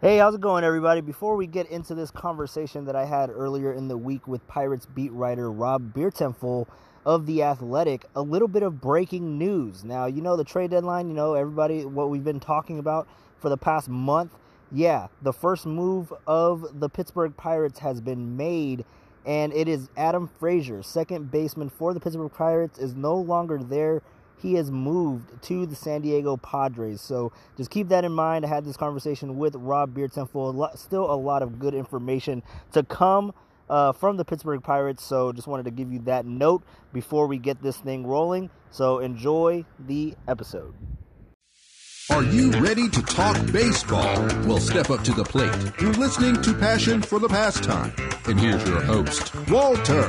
Hey, how's it going, everybody? Before we get into this conversation that I had earlier in the week with Pirates beat writer Rob Biertempfel of The Athletic, a little bit of breaking news. Now, you know the trade deadline, you know, everybody, what we've been talking about for the past month. Yeah, the first move of the Pittsburgh Pirates has been made, and it is Adam Frazier, second baseman for the Pittsburgh Pirates, is no longer there he has moved to the San Diego Padres. So just keep that in mind. I had this conversation with Rob Biertempfel. Still a lot of good information to come uh, from the Pittsburgh Pirates. So just wanted to give you that note before we get this thing rolling. So enjoy the episode. Are you ready to talk baseball? Well, step up to the plate. You're listening to Passion for the Pastime. And here's your host, Walter.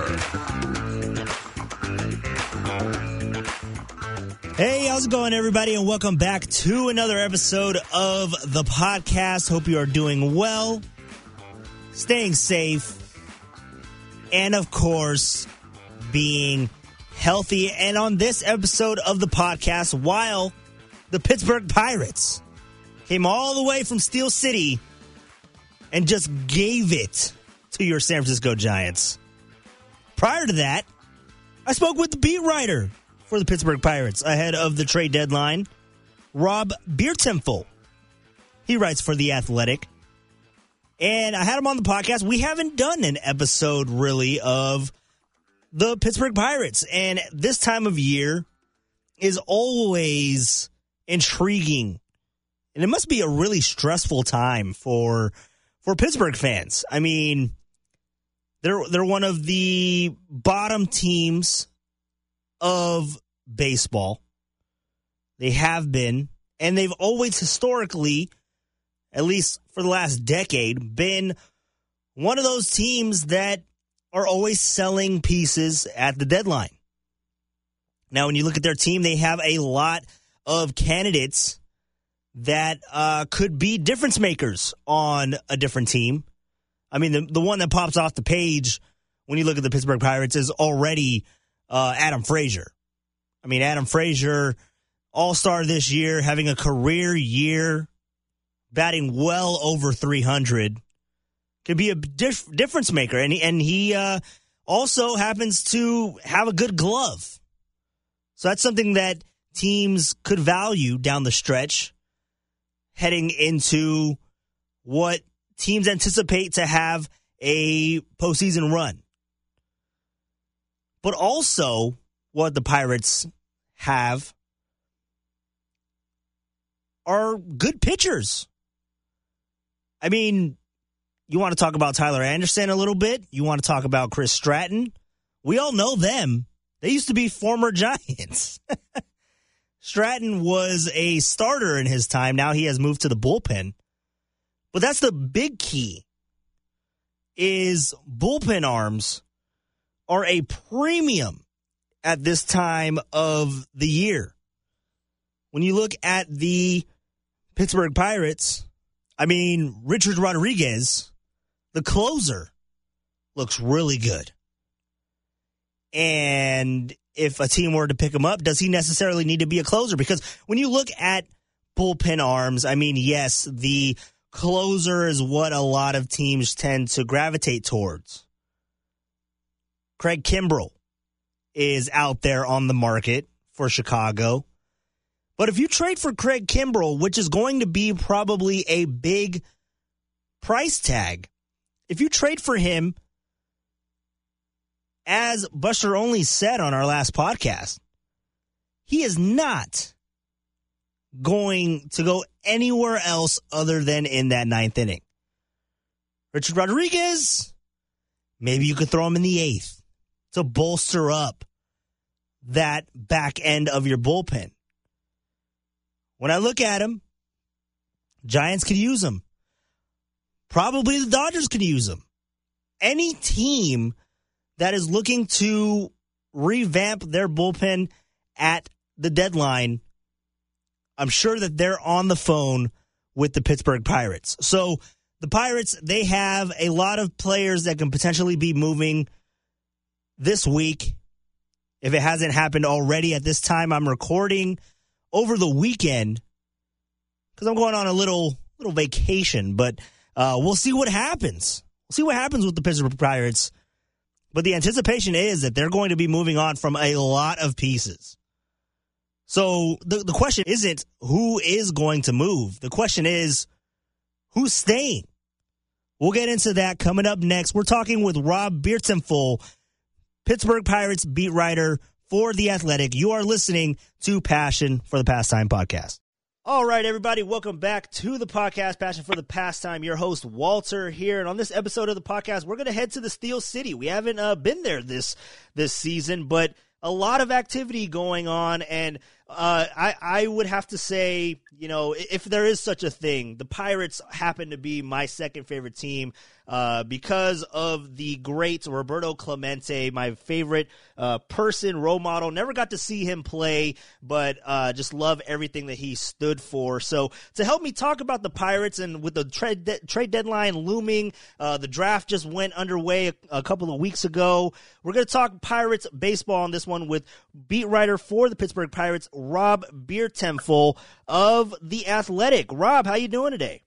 Hey, how's it going, everybody? And welcome back to another episode of the podcast. Hope you are doing well, staying safe, and of course, being healthy. And on this episode of the podcast, while the Pittsburgh Pirates came all the way from Steel City and just gave it to your San Francisco Giants. Prior to that, I spoke with the beat writer for the Pittsburgh Pirates ahead of the trade deadline, Rob Biertempfel. He writes for The Athletic. And I had him on the podcast. We haven't done an episode really of the Pittsburgh Pirates. And this time of year is always intriguing. And it must be a really stressful time for for Pittsburgh fans. I mean, they're they're one of the bottom teams of baseball. They have been, and they've always historically, at least for the last decade, been one of those teams that are always selling pieces at the deadline. Now, when you look at their team, they have a lot of candidates that uh, could be difference makers on a different team. I mean, the, the one that pops off the page when you look at the Pittsburgh Pirates is already uh, Adam Frazier. I mean, Adam Frazier, all star this year, having a career year, batting well over 300, could be a dif- difference maker. And he, and he uh, also happens to have a good glove. So that's something that teams could value down the stretch heading into what teams anticipate to have a postseason run. But also, what the Pirates have are good pitchers. I mean, you want to talk about Tyler Anderson a little bit? You want to talk about Chris Stratton? We all know them. They used to be former Giants. Stratton was a starter in his time. Now he has moved to the bullpen. But that's the big key is bullpen arms are a premium at this time of the year. When you look at the Pittsburgh Pirates, I mean, Richard Rodriguez, the closer, looks really good. And if a team were to pick him up, does he necessarily need to be a closer? Because when you look at bullpen arms, I mean, yes, the closer is what a lot of teams tend to gravitate towards. Craig Kimbrel is out there on the market for Chicago. But if you trade for Craig Kimbrel, which is going to be probably a big price tag, if you trade for him, as Buster Olney said on our last podcast, he is not going to go anywhere else other than in that ninth inning. Richard Rodriguez, maybe you could throw him in the eighth to bolster up that back end of your bullpen. When I look at him, Giants could use him. Probably the Dodgers could use him. Any team that is looking to revamp their bullpen at the deadline, I'm sure that they're on the phone with the Pittsburgh Pirates. So the Pirates, they have a lot of players that can potentially be moving this week if it hasn't happened already at this time I'm recording over the weekend because I'm going on a little little vacation, but uh, we'll see what happens. We'll see what happens with the Pittsburgh Pirates. But the anticipation is that they're going to be moving on from a lot of pieces. So the, the question isn't who is going to move. The question is who's staying. We'll get into that coming up next. We're talking with Rob Biertenfeld, Pittsburgh Pirates beat writer for The Athletic. You are listening to Passion for the Pastime podcast. All right, everybody, welcome back to the podcast, Passion for the Pastime. Your host, Walter, here. And on this episode of the podcast, we're going to head to the Steel City. We haven't uh, been there this this season, but a lot of activity going on. And uh, I, I would have to say, you know, if there is such a thing, the Pirates happen to be my second favorite team uh, because of the great Roberto Clemente, my favorite uh, person, role model. Never got to see him play, but uh, just love everything that he stood for. So to help me talk about the Pirates and with the trade de- trade deadline looming, uh, the draft just went underway a, a couple of weeks ago. We're going to talk Pirates baseball on this one with beat writer for the Pittsburgh Pirates, Rob Biertenfeld of the Athletic. Rob, how you doing today?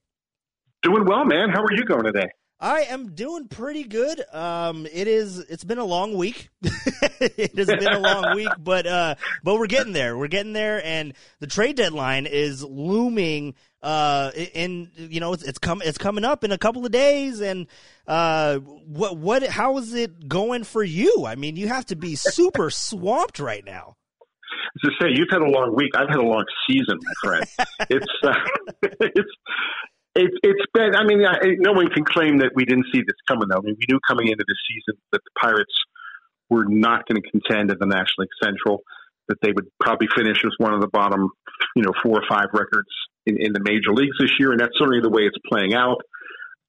Doing well, man. How are you going today? I am doing pretty good. Um, it is. It's been a long week. it has been a long week, but uh, but we're getting there. We're getting there, and the trade deadline is looming. Uh, and you know it's it's coming it's coming up in a couple of days. And uh, what what how is it going for you? I mean, you have to be super swamped right now. As I say, you've had a long week. I've had a long season, my friend. it's uh, it's it's it's been. I mean, I, no one can claim that we didn't see this coming. Though I mean, we knew coming into the season that the Pirates were not going to contend in the National League Central. That they would probably finish as one of the bottom, you know, four or five records in, in the major leagues this year, and that's certainly the way it's playing out.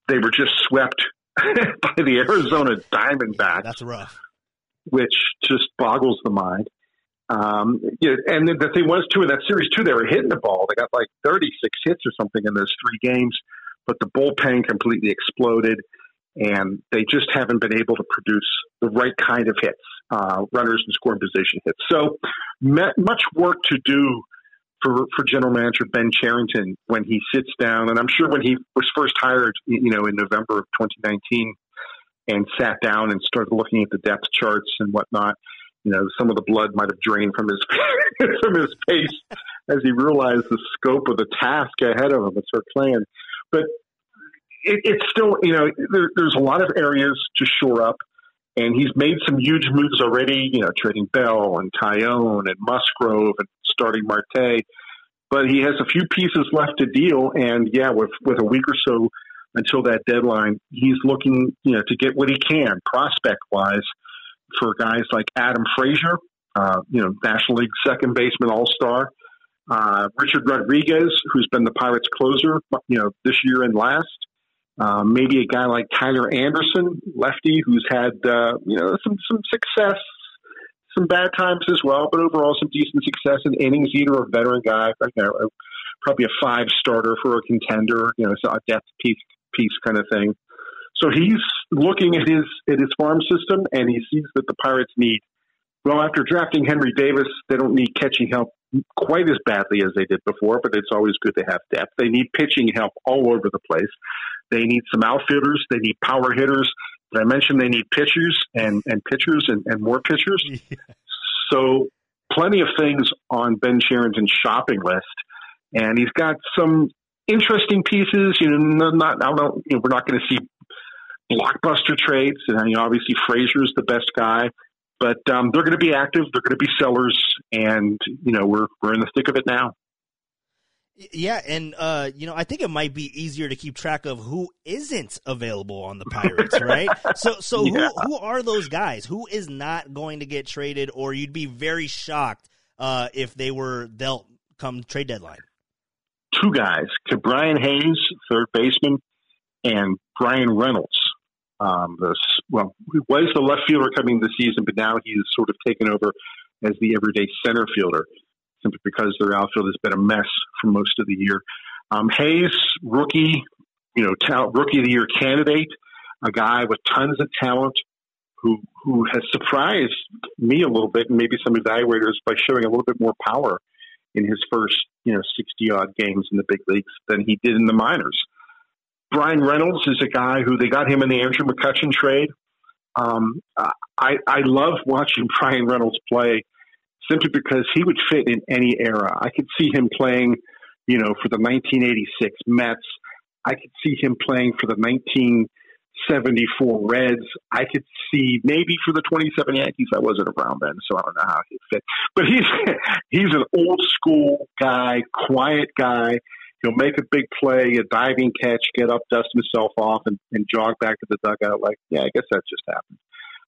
They were just swept by the Arizona Diamondbacks. That's rough. Which just boggles the mind. Um, you know, and the thing was too in that series too, they were hitting the ball. They got like 36 hits or something in those three games, but the bullpen completely exploded, and they just haven't been able to produce the right kind of hits, uh, runners in scoring position hits. So much work to do for for general manager Ben Cherington when he sits down, and I'm sure when he was first hired, you know, in November of 2019, and sat down and started looking at the depth charts and whatnot you know, some of the blood might have drained from his from his face as he realized the scope of the task ahead of him and started plan, But it, it's still, you know, there, there's a lot of areas to shore up, and he's made some huge moves already. You know, trading Bell and Taillon and Musgrove and Starling Marte. But he has a few pieces left to deal, and yeah, with with a week or so until that deadline, he's looking, you know, to get what he can prospect wise for guys like Adam Frazier, uh, you know, National League second baseman All Star. Uh, Richard Rodriguez, who's been the Pirates closer, you know, this year and last. Uh, maybe a guy like Tyler Anderson, lefty, who's had uh, you know some some success, some bad times as well, but overall some decent success in innings eater, a veteran guy, you know, probably a five starter for a contender, you know, so a depth piece piece kind of thing. So he's looking at his at his farm system, and he sees that the Pirates need. Well, after drafting Henry Davis, they don't need catching help quite as badly as they did before, but it's always good to have depth. They need pitching help all over the place. They need some outfielders. They need power hitters. Did I mentioned they need pitchers and, and pitchers and, and more pitchers. Yeah. So plenty of things on Ben Cherington's shopping list. And he's got some interesting pieces. You know, not I don't. You know, we're not going to see blockbuster trades. And you know, obviously Frazier's the best guy, but um, they're going to be active. They're going to be sellers, and you know we're we're in the thick of it now. Yeah, and uh, you know, I think it might be easier to keep track of who isn't available on the Pirates, right? so, so yeah. who who are those guys? Who is not going to get traded, or you'd be very shocked uh, if they were dealt come trade deadline? Two guys: Brian Hayes, third baseman, and Bryan Reynolds, um, the, well, he was the left fielder coming this season, but now he's sort of taken over as the everyday center fielder simply because their outfield has been a mess for most of the year. Um, Hayes, rookie, you know, ta- rookie of the year candidate, a guy with tons of talent who who has surprised me a little bit and maybe some evaluators by showing a little bit more power in his first you know, 60 odd games in the big leagues than he did in the minors. Bryan Reynolds is a guy who they got him in the Andrew McCutchen trade. Um, I, I love watching Bryan Reynolds play simply because he would fit in any era. I could see him playing, you know, for the 1986 Mets. I could see him playing for the 1974 Reds. I could see maybe for the 27 Yankees. I wasn't around then, so I don't know how he fit. But he's he's an old school guy, quiet guy. He'll make a big play, a diving catch, get up, dust himself off, and, and jog back to the dugout. Like, yeah, I guess that just happened.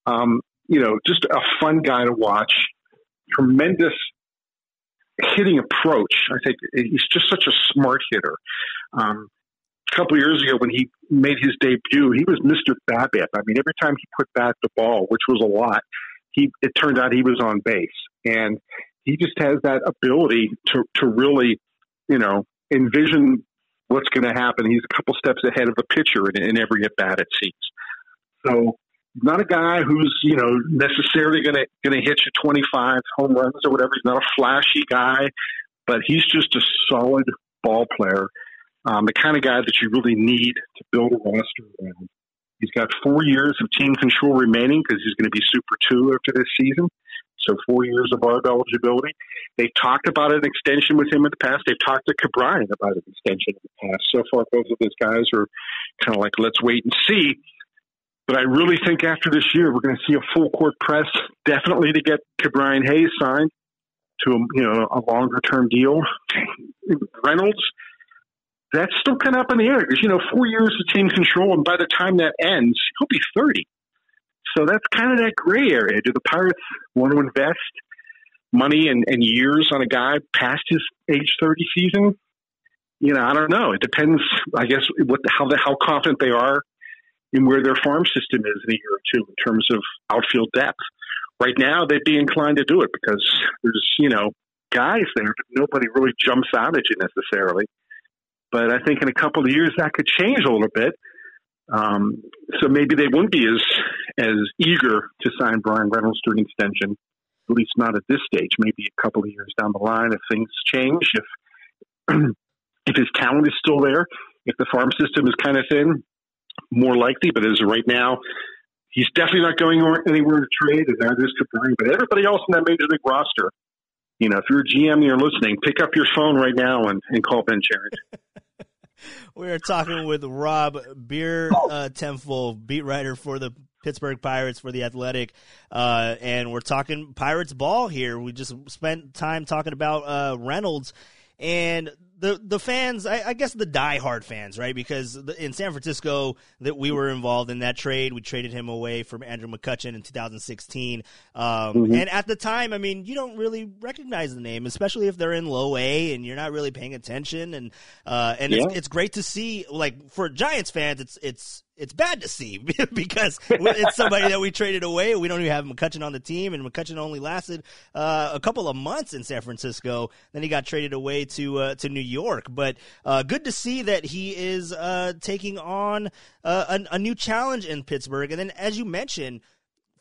Um, you know, just a fun guy to watch. Tremendous hitting approach. I think he's just such a smart hitter. Um, a couple years ago, when he made his debut, he was Mr. BABIP. I mean, every time he put back the ball, which was a lot, he it turned out he was on base, and he just has that ability to to really, you know, envision what's going to happen. He's a couple steps ahead of the pitcher in, in every at bat, it seems. So, not a guy who's you know necessarily going to going to hit you 25 home runs or whatever. He's not a flashy guy, but he's just a solid ball player. Um, the kind of guy that you really need to build a roster around. He's got four years of team control remaining because he's going to be Super Two after this season so four years of ARB eligibility. They've talked about an extension with him in the past. They've talked to Ke'Bryan about an extension in the past. So far, both of those guys are kind of like, let's wait and see. But I really think after this year, we're going to see a full court press, definitely to get Ke'Bryan Hayes signed to a, you know a longer term deal. Reynolds, that's still kind of up in the air because you know four years of team control, and by the time that ends, he'll be thirty. So that's kind of that gray area. Do the Pirates want to invest money and, and years on a guy past his age 30 season? You know, I don't know. It depends, I guess, what how the, how confident they are in where their farm system is in a year or two in terms of outfield depth. Right now, they'd be inclined to do it because there's, you know, guys there, nobody really jumps out at you necessarily. But I think in a couple of years that could change a little bit. Um, so maybe they wouldn't be as as eager to sign Bryan Reynolds to an extension, at least not at this stage. Maybe a couple of years down the line, if things change, if if his talent is still there, if the farm system is kind of thin, more likely. But as right now, he's definitely not going anywhere to trade, and neither is Ke'Bryan. But everybody else in that major league roster, you know, if you're a GM and you're listening, pick up your phone right now and, and call Ben Cherington. we are talking with Rob Beer uh, Temple, beat writer for the Pittsburgh Pirates for the Athletic, uh, and we're talking Pirates ball here. We just spent time talking about uh, Reynolds, and the the fans, I, I, guess the diehard fans, right? Because the, in San Francisco, that we were involved in that trade, we traded him away from Andrew McCutchen in 2016. Um, mm-hmm. And at the time, I mean, you don't really recognize the name, especially if they're in low A and you're not really paying attention. And uh, and yeah. it's, it's great to see, like for Giants fans, it's it's it's bad to see because it's somebody that we traded away. We don't even have McCutchen on the team, and McCutchen only lasted uh, a couple of months in San Francisco. Then he got traded away to uh, to New York. But uh, good to see that he is uh, taking on uh, a, a new challenge in Pittsburgh. And then, as you mentioned,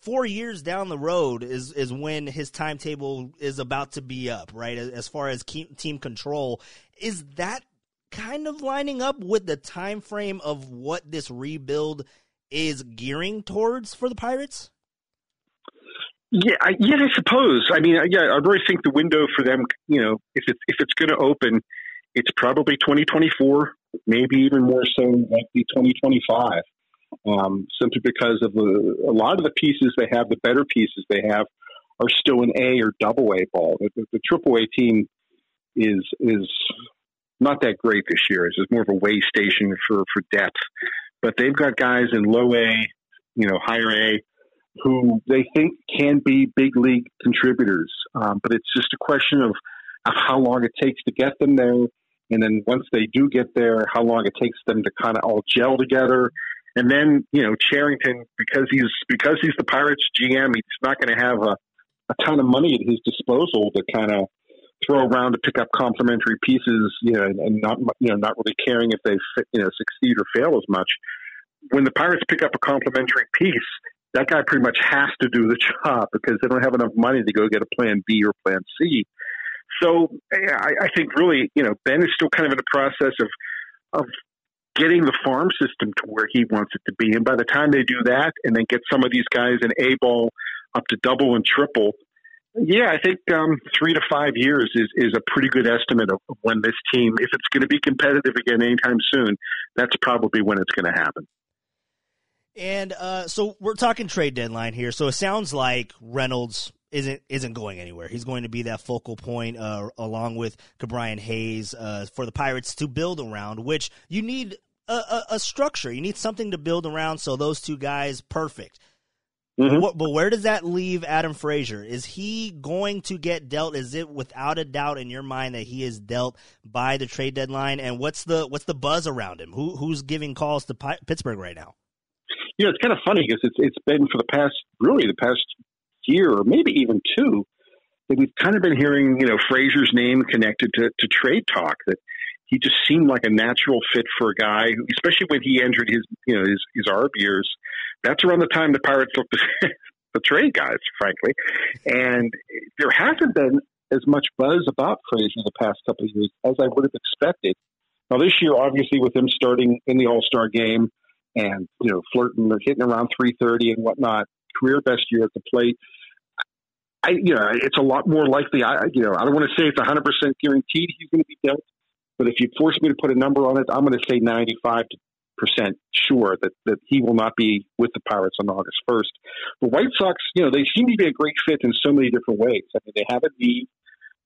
four years down the road is is when his timetable is about to be up, right? As far as team control, is that kind of lining up with the time frame of what this rebuild is gearing towards for the Pirates? Yeah, I, yeah, I suppose. I mean, yeah, I really think the window for them, you know, if it's if it's going to open, it's probably 2024, maybe even more so likely 2025. Um, simply because of a lot of the pieces they have, the better pieces they have, are still in A or double A ball. The triple A team is is not that great this year. It's more of a way station for, for depth. But they've got guys in low A, you know, higher A, who they think can be big league contributors. Um, but it's just a question of, of how long it takes to get them there. And then once they do get there, how long it takes them to kind of all gel together. And then, you know, Cherington, because he's because he's the Pirates GM, he's not going to have a, a ton of money at his disposal to kind of throw around to pick up complementary pieces, you know, and not you know not really caring if they you know succeed or fail as much. When the Pirates pick up a complementary piece, that guy pretty much has to do the job because they don't have enough money to go get a plan B or plan C. So I, I think really, you know, Ben is still kind of in the process of of getting the farm system to where he wants it to be. And by the time they do that, and then get some of these guys in A ball up to double and triple, yeah, I think um, three to five years is is a pretty good estimate of when this team, if it's going to be competitive again anytime soon, that's probably when it's going to happen. And uh, so we're talking trade deadline here. So it sounds like Reynolds isn't isn't going anywhere. He's going to be that focal point uh, along with Ke'Bryan Hayes uh, for the Pirates to build around. Which you need a, a, a, structure. You need something to build around. So those two guys, perfect. Mm-hmm. But, but where does that leave Adam Frazier? Is he going to get dealt? Is it without a doubt in your mind that he is dealt by the trade deadline? And what's the what's the buzz around him? Who who's giving calls to P- Pittsburgh right now? You know, it's kind of funny because it's it's been for the past really the past year or maybe even two that we've kind of been hearing you know Frazier's name connected to, to trade talk that he just seemed like a natural fit for a guy, especially when he entered his you know his his ARB years. That's around the time the Pirates looked to, the trade guys, frankly, and there hasn't been as much buzz about Frazier the past couple of years as I would have expected. Now this year, obviously, with him starting in the All Star game and you know flirting or hitting around 330 and whatnot, career best year at the plate. I, you know, it's a lot more likely. I, you know, I don't want to say it's 100 percent guaranteed he's going to be dealt, but if you force me to put a number on it, I'm going to say 95 percent sure that that he will not be with the Pirates on August 1st. The White Sox, you know, they seem to be a great fit in so many different ways. I mean, they have a need.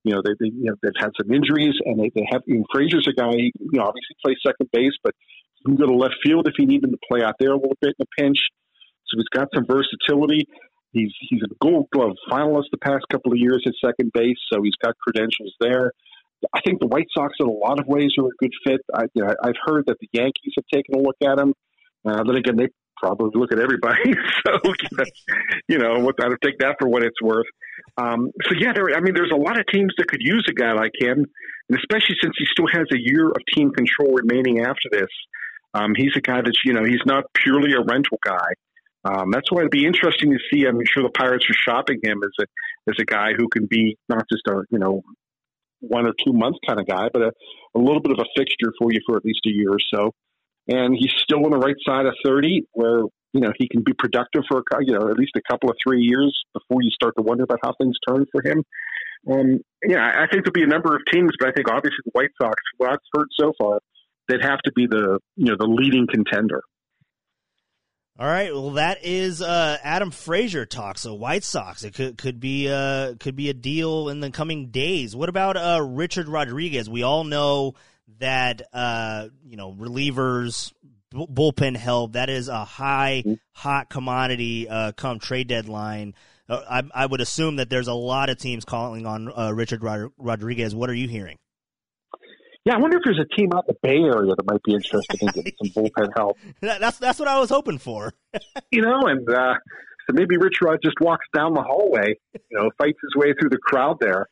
You know, they, they you know they've had some injuries, and they, they have. Know, Frazier's a guy. You know, obviously plays second base, but he can go to left field if he needs him to play out there a little bit in a pinch. So he's got some versatility. He's he's a Gold Glove finalist the past couple of years at second base, so he's got credentials there. I think the White Sox, in a lot of ways, are a good fit. I, you know, I've heard that the Yankees have taken a look at him. Uh, then again, they probably look at everybody. so, you know, I would take that for what it's worth. Um, so, yeah, there, I mean, there's a lot of teams that could use a guy like him, and especially since he still has a year of team control remaining after this. Um, he's a guy that's, you know, he's not purely a rental guy. Um, that's why it'd be interesting to see. I'm sure the Pirates are shopping him as a as a guy who can be not just a you know one or two month kind of guy, but a, a little bit of a fixture for you for at least a year or so. And he's still on the right side of 30, where you know he can be productive for you know at least a couple of three years before you start to wonder about how things turn for him. Um, yeah, I think there'll be a number of teams, but I think obviously the White Sox, what I've heard so far, they'd have to be the you know the leading contender. All right, well, that is uh, Adam Frazier talk. So White Sox, it could could be uh, could be a deal in the coming days. What about uh, Richard Rodriguez? We all know that uh, you know relievers, bullpen help. That is a high mm-hmm. hot commodity uh, come trade deadline. Uh, I, I, would assume that there's a lot of teams calling on uh, Richard Rod- Rodriguez. What are you hearing? Yeah, I wonder if there's a team out in the Bay Area that might be interested in getting some bullpen help. That's that's what I was hoping for. you know, and uh, so maybe Rich Rod just walks down the hallway, you know, fights his way through the crowd there,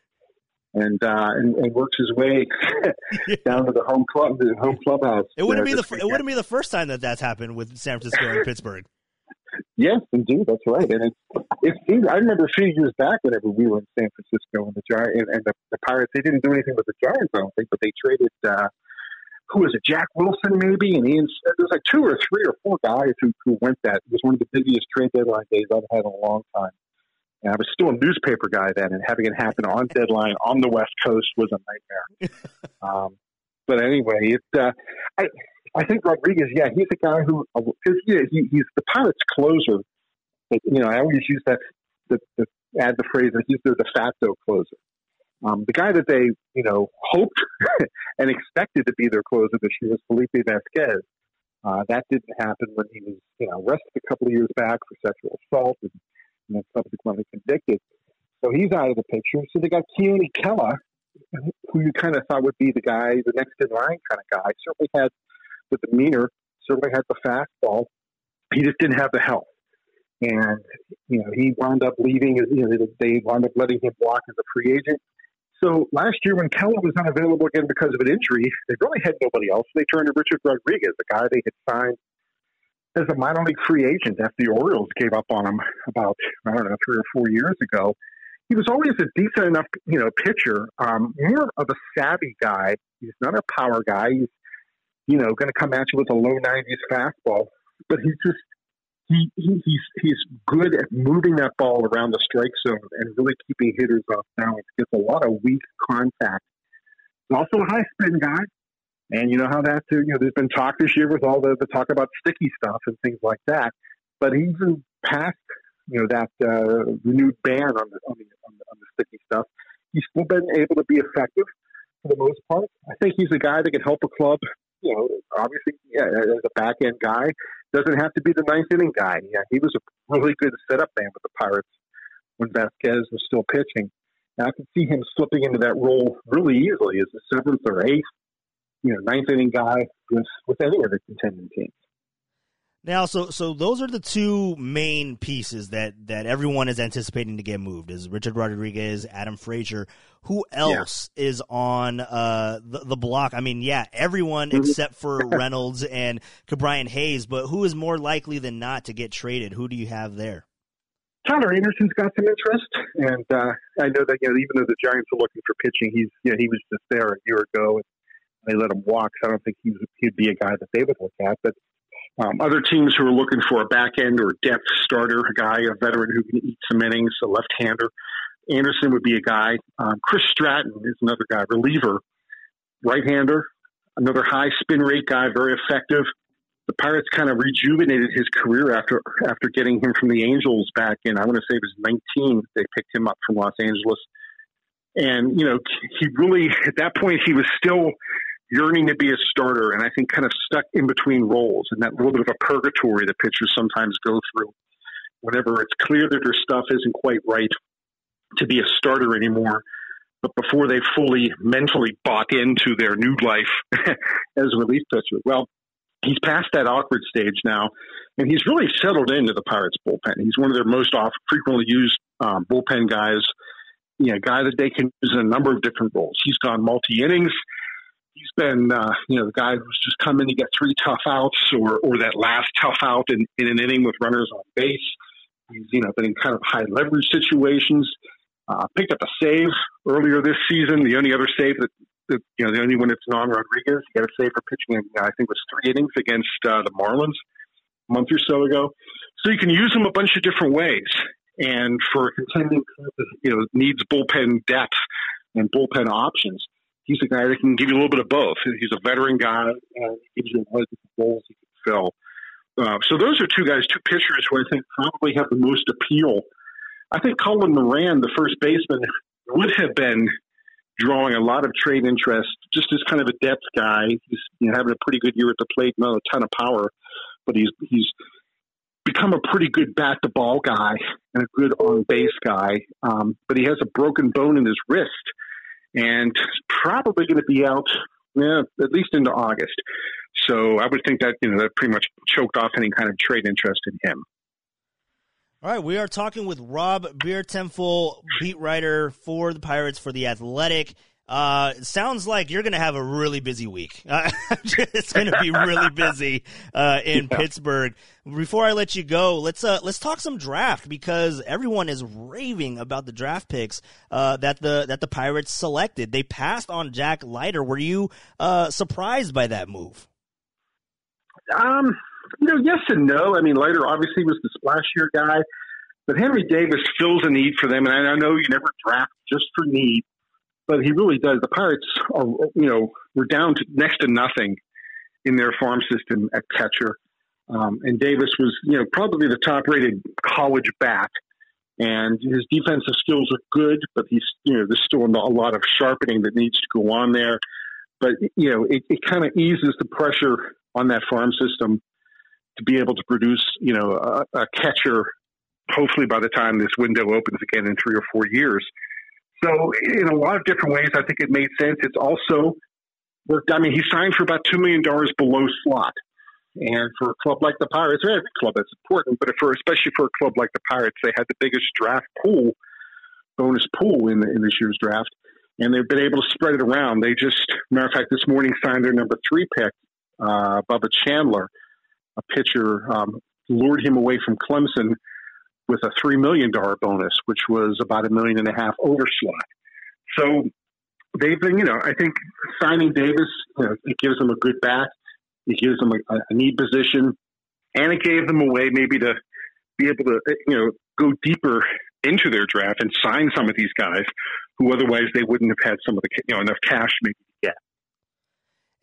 and uh, and, and works his way down to the home club, the home clubhouse. It wouldn't be the it wouldn't be the first time that that's happened with San Francisco and Pittsburgh. Yes, indeed, that's right. And it's it seems i remember a few years back whenever we were in San Francisco and the Giants and, and the, the Pirates, they didn't do anything with the Giants, I don't think, but they traded uh, who was it, Jack Wilson maybe, and Ian. There was like two or three or four guys who who went that. It was one of the busiest trade deadline days I've had in a long time. And I was still a newspaper guy then, and having it happen on deadline on the West Coast was a nightmare. um, but anyway, it. Uh, I I think Rodriguez, yeah, he's a guy who yeah, he, he's the Pirates' closer. You know, I always use that the, the add the phrase that he's their de facto closer. Um, the guy that they you know hoped and expected to be their closer this year was Felipe Vasquez. Uh, that didn't happen when he was you know arrested a couple of years back for sexual assault and, and then subsequently convicted. So he's out of the picture. So they got Keone Kela, who you kind of thought would be the guy, the next in line kind of guy. Certainly had the demeanor, certainly had the fastball. He just didn't have the health. And, you know, he wound up leaving, you know, they wound up letting him walk as a free agent. So last year, when Keller was unavailable again because of an injury, they really had nobody else. They turned to Richard Rodriguez, the guy they had signed as a minor league free agent after the Orioles gave up on him about, I don't know, three or four years ago. he was always a decent enough, you know, pitcher. Um, more of a savvy guy. He's not a power guy. He's, you know, going to come at you with a low 90s fastball, but he's just he, he he's he's good at moving that ball around the strike zone and really keeping hitters off balance. Gets a lot of weak contact. He's also a high spin guy, and you know how that you know there's been talk this year with all the the talk about sticky stuff and things like that. But even past you know that uh, renewed ban on the, on the on the on the sticky stuff, he's still been able to be effective for the most part. I think he's a guy that can help a club. You know, obviously, yeah, as a back end guy, doesn't have to be the ninth inning guy. Yeah, he was a really good setup man with the Pirates when Vasquez was still pitching. And I can see him slipping into that role really easily as the seventh or eighth, you know, ninth inning guy with, with any of the contending teams. Now, so so those are the two main pieces that that everyone is anticipating to get moved is Richard Rodriguez, Adam Frazier. Who else yeah. is on uh, the, the block? I mean, yeah, everyone mm-hmm. except for Reynolds and Ke'Bryan Hayes, but who is more likely than not to get traded? Who do you have there? Tyler Anderson's got some interest, and uh, I know that you know even though the Giants are looking for pitching, he's you know, he was just there a year ago, and they let him walk. So I don't think he's he'd be a guy that they would look at, but um, other teams who are looking for a back end or depth starter, a guy, a veteran who can eat some innings, a left hander. Anderson would be a guy. Um, Chris Stratton is another guy, reliever, right hander, another high spin rate guy, very effective. The Pirates kind of rejuvenated his career after after getting him from the Angels back in I want to say it was 19. They picked him up from Los Angeles, and you know he really at that point he was still yearning to be a starter and I think kind of stuck in between roles and that little bit of a purgatory that pitchers sometimes go through whenever it's clear that their stuff isn't quite right to be a starter anymore. But before they fully mentally bought into their new life as a relief pitcher, well, he's past that awkward stage now, and he's really settled into the Pirates bullpen. He's one of their most often frequently used um, bullpen guys. You know, guy that they can use in a number of different roles. He's gone multi innings he's been uh, you know the guy who's just come in to get three tough outs or or that last tough out in, in an inning with runners on base. He's you know been in kind of high leverage situations. Uh, picked up a save earlier this season. The only other save that, that you know the only one that's non Rodriguez. He got a save for pitching. In, I think it was three innings against uh, the Marlins a month or so ago. So you can use him a bunch of different ways. And for contending, you know, needs bullpen depth and bullpen options he's a guy that can give you a little bit of both. He's a veteran guy and he gives you a lot of roles he can fill. Uh, so those are two guys, two pitchers who I think probably have the most appeal. I think Colin Moran, the first baseman, would have been drawing a lot of trade interest just as kind of a depth guy. He's you know, having a pretty good year at the plate, not a ton of power, but he's he's become a pretty good bat to ball guy and a good on base guy. Um, but he has a broken bone in his wrist and probably going to be out yeah, at least into August. So I would think that you know that pretty much choked off any kind of trade interest in him. All right, we are talking with Rob Biertempfel, beat writer for the Pirates for the Athletic. Uh, sounds like you're going to have a really busy week. Uh, it's going to be really busy uh, in yeah. Pittsburgh. Before I let you go, let's uh, let's talk some draft because everyone is raving about the draft picks uh, that the that the Pirates selected. They passed on Jack Leiter. Were you uh, surprised by that move? Um, you know, yes and no. I mean, Leiter obviously was the splashier guy, but Henry Davis fills a need for them, and I know you never draft just for need but he really does. The Pirates are, you know, we're down to next to nothing in their farm system at catcher. Um, and Davis was, you know, probably the top rated college bat. And his defensive skills are good, but he's, you know, there's still a lot of sharpening that needs to go on there. But, you know, it, it kind of eases the pressure on that farm system to be able to produce, you know, a, a catcher, hopefully by the time this window opens again in three or four years. So, in a lot of different ways, I think it made sense. It's also worked. I mean, he signed for about $2 million below slot. And for a club like the Pirates, every club that's important, but for especially for a club like the Pirates, they had the biggest draft pool, bonus pool in, the, in this year's draft, and they've been able to spread it around. They just, matter of fact, this morning signed their number three pick, uh, Bubba Chandler, a pitcher, um, lured him away from Clemson with a three million dollar bonus, which was about a million and a half over slot. So they've been, you know, I think signing Davis, you know, it gives them a good back, it gives them a, a need position, and it gave them a way maybe to be able to, you know, go deeper into their draft and sign some of these guys who otherwise they wouldn't have had some of the, you know, enough cash maybe to get.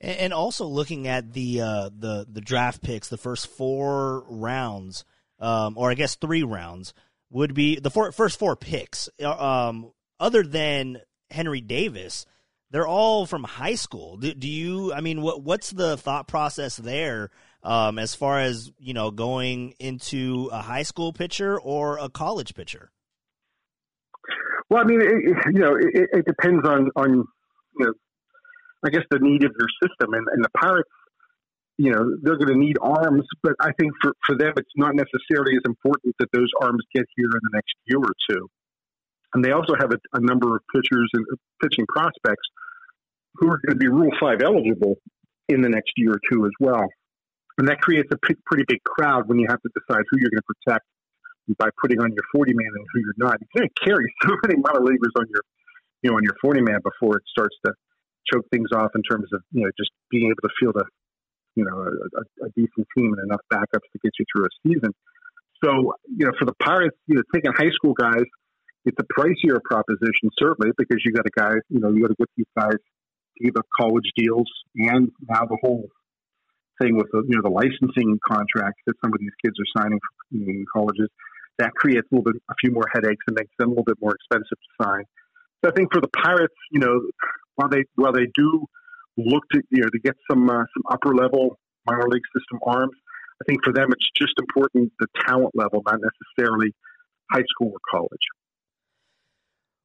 And also looking at the uh, the the draft picks, the first four rounds, um, or I guess three rounds, would be the four, first four picks. Uh, um, other than Henry Davis, they're all from high school. Do, do you? I mean, what what's the thought process there um, as far as you know going into a high school pitcher or a college pitcher? Well, I mean, it, you know, it, it depends on on you know I guess the need of your system. And, and the Pirates, you know, they're going to need arms, but I think for, for them, it's not necessarily as important that those arms get here in the next year or two. And they also have a, a number of pitchers and uh, pitching prospects who are going to be Rule 5 eligible in the next year or two as well. And that creates a p- pretty big crowd when you have to decide who you're going to protect by putting on your 40 man and who you're not. You can't carry so many minor leaguers on your, you know, on your 40 man before it starts to choke things off in terms of you know just being able to field a you know a, a, decent team and enough backups to get you through a season. So you know for the Pirates, you know taking high school guys, it's a pricier proposition certainly because you got a guy you know you got to get these guys to give up college deals and now the whole thing with the you know the licensing contracts that some of these kids are signing for, you colleges that creates a little bit a few more headaches and makes them a little bit more expensive to sign. So I think for the Pirates, you know, while they while they do look to you know to get some uh, some upper level minor league system arms, I think for them it's just important the talent level, not necessarily high school or college.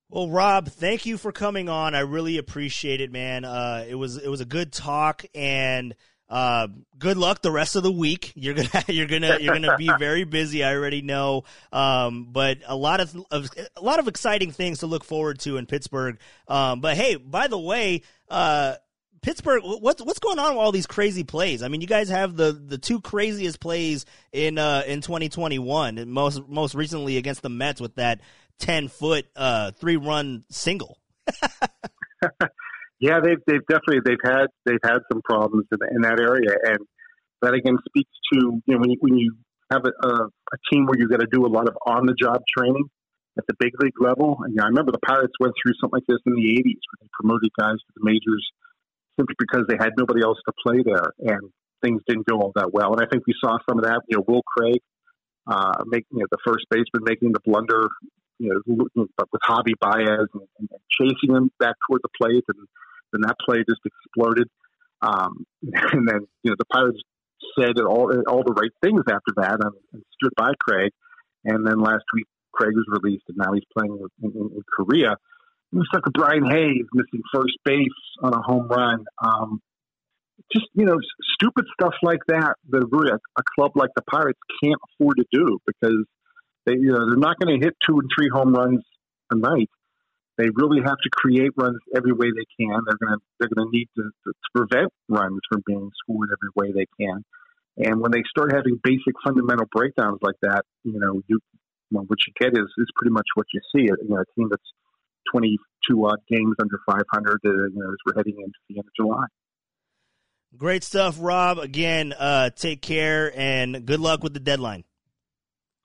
Well, Rob, thank you for coming on. I really appreciate it, man. Uh, it was it was a good talk, and uh, good luck the rest of the week. You're gonna you're gonna you're gonna be very busy. I already know. Um, but a lot of, of, a lot of exciting things to look forward to in Pittsburgh. Um, but hey, by the way, uh, Pittsburgh, what's what's going on with all these crazy plays? I mean, you guys have the, the two craziest plays in uh, in 2021, most most recently against the Mets with that 10 foot uh, three run single. yeah, they've they've definitely they've had they've had some problems in, in that area, and that again speaks to you know when you, when you have a, a, a team where you got to do a lot of on the job training at the big league level. And, you know, I remember the Pirates went through something like this in the '80s where they promoted guys to the majors simply because they had nobody else to play there, and things didn't go all that well. And I think we saw some of that. You know, Will Craig uh, making you know, the first baseman making the blunder you know, with Javi Baez and, and, chasing him back toward the plate, and then that play just exploded. Um, and then you know the Pirates said all all the right things after that and, and stood by Craig. And then last week Craig was released, and now he's playing in, in, in Korea. It's like a Brian Hayes missing first base on a home run. Um, just you know, stupid stuff like that that really a, a club like the Pirates can't afford to do because they you know they're not going to hit two and three home runs a night. They really have to create runs every way they can. They're going to they're going to need to, to prevent runs from being scored every way they can. And when they start having basic fundamental breakdowns like that, you know, you well, what you get is is pretty much what you see. You know, a team that's twenty two odd games under five hundred. Uh, you know, as we're heading into the end of July. Great stuff, Rob. Again, uh, take care and good luck with the deadline.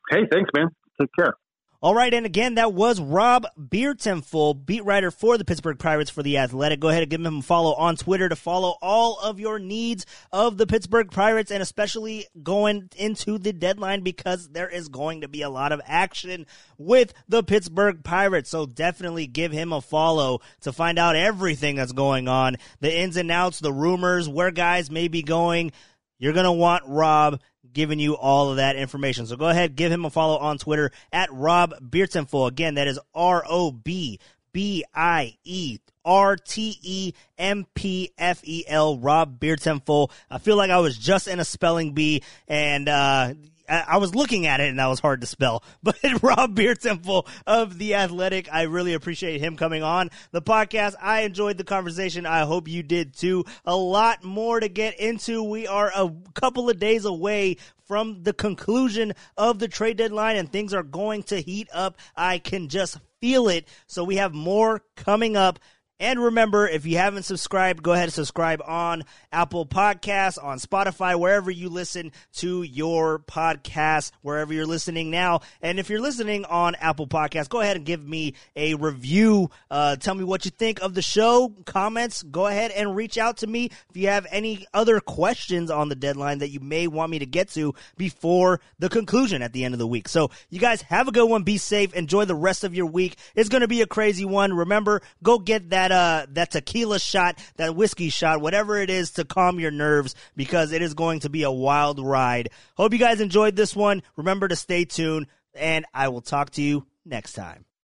Hey, thanks, man. Take care. All right, and again, that was Rob Biertempfel, beat writer for the Pittsburgh Pirates for the Athletic. Go ahead and give him a follow on Twitter to follow all of your needs of the Pittsburgh Pirates, and especially going into the deadline because there is going to be a lot of action with the Pittsburgh Pirates. So definitely give him a follow to find out everything that's going on, the ins and outs, the rumors, where guys may be going. You're going to want Rob giving you all of that information. So go ahead, give him a follow on Twitter at Rob Biertempfel. Again, that is R O B B I E R T E M P F E L, Rob Biertempfel. I feel like I was just in a spelling bee, and uh, I was looking at it and that was hard to spell. But Rob Biertemple of The Athletic, I really appreciate him coming on the podcast. I enjoyed the conversation. I hope you did too. A lot more to get into. We are a couple of days away from the conclusion of the trade deadline and things are going to heat up. I can just feel it. So we have more coming up. And remember, if you haven't subscribed, go ahead and subscribe on Apple Podcasts, on Spotify, wherever you listen to your podcast, wherever you're listening now. And if you're listening on Apple Podcasts, go ahead and give me a review. Uh, tell me what you think of the show. Comments, go ahead and reach out to me if you have any other questions on the deadline that you may want me to get to before the conclusion at the end of the week. So you guys have a good one. Be safe. Enjoy the rest of your week. It's going to be a crazy one. Remember, go get that that uh that tequila shot, that whiskey shot, whatever it is to calm your nerves because it is going to be a wild ride. Hope you guys enjoyed this one. Remember to stay tuned and I will talk to you next time.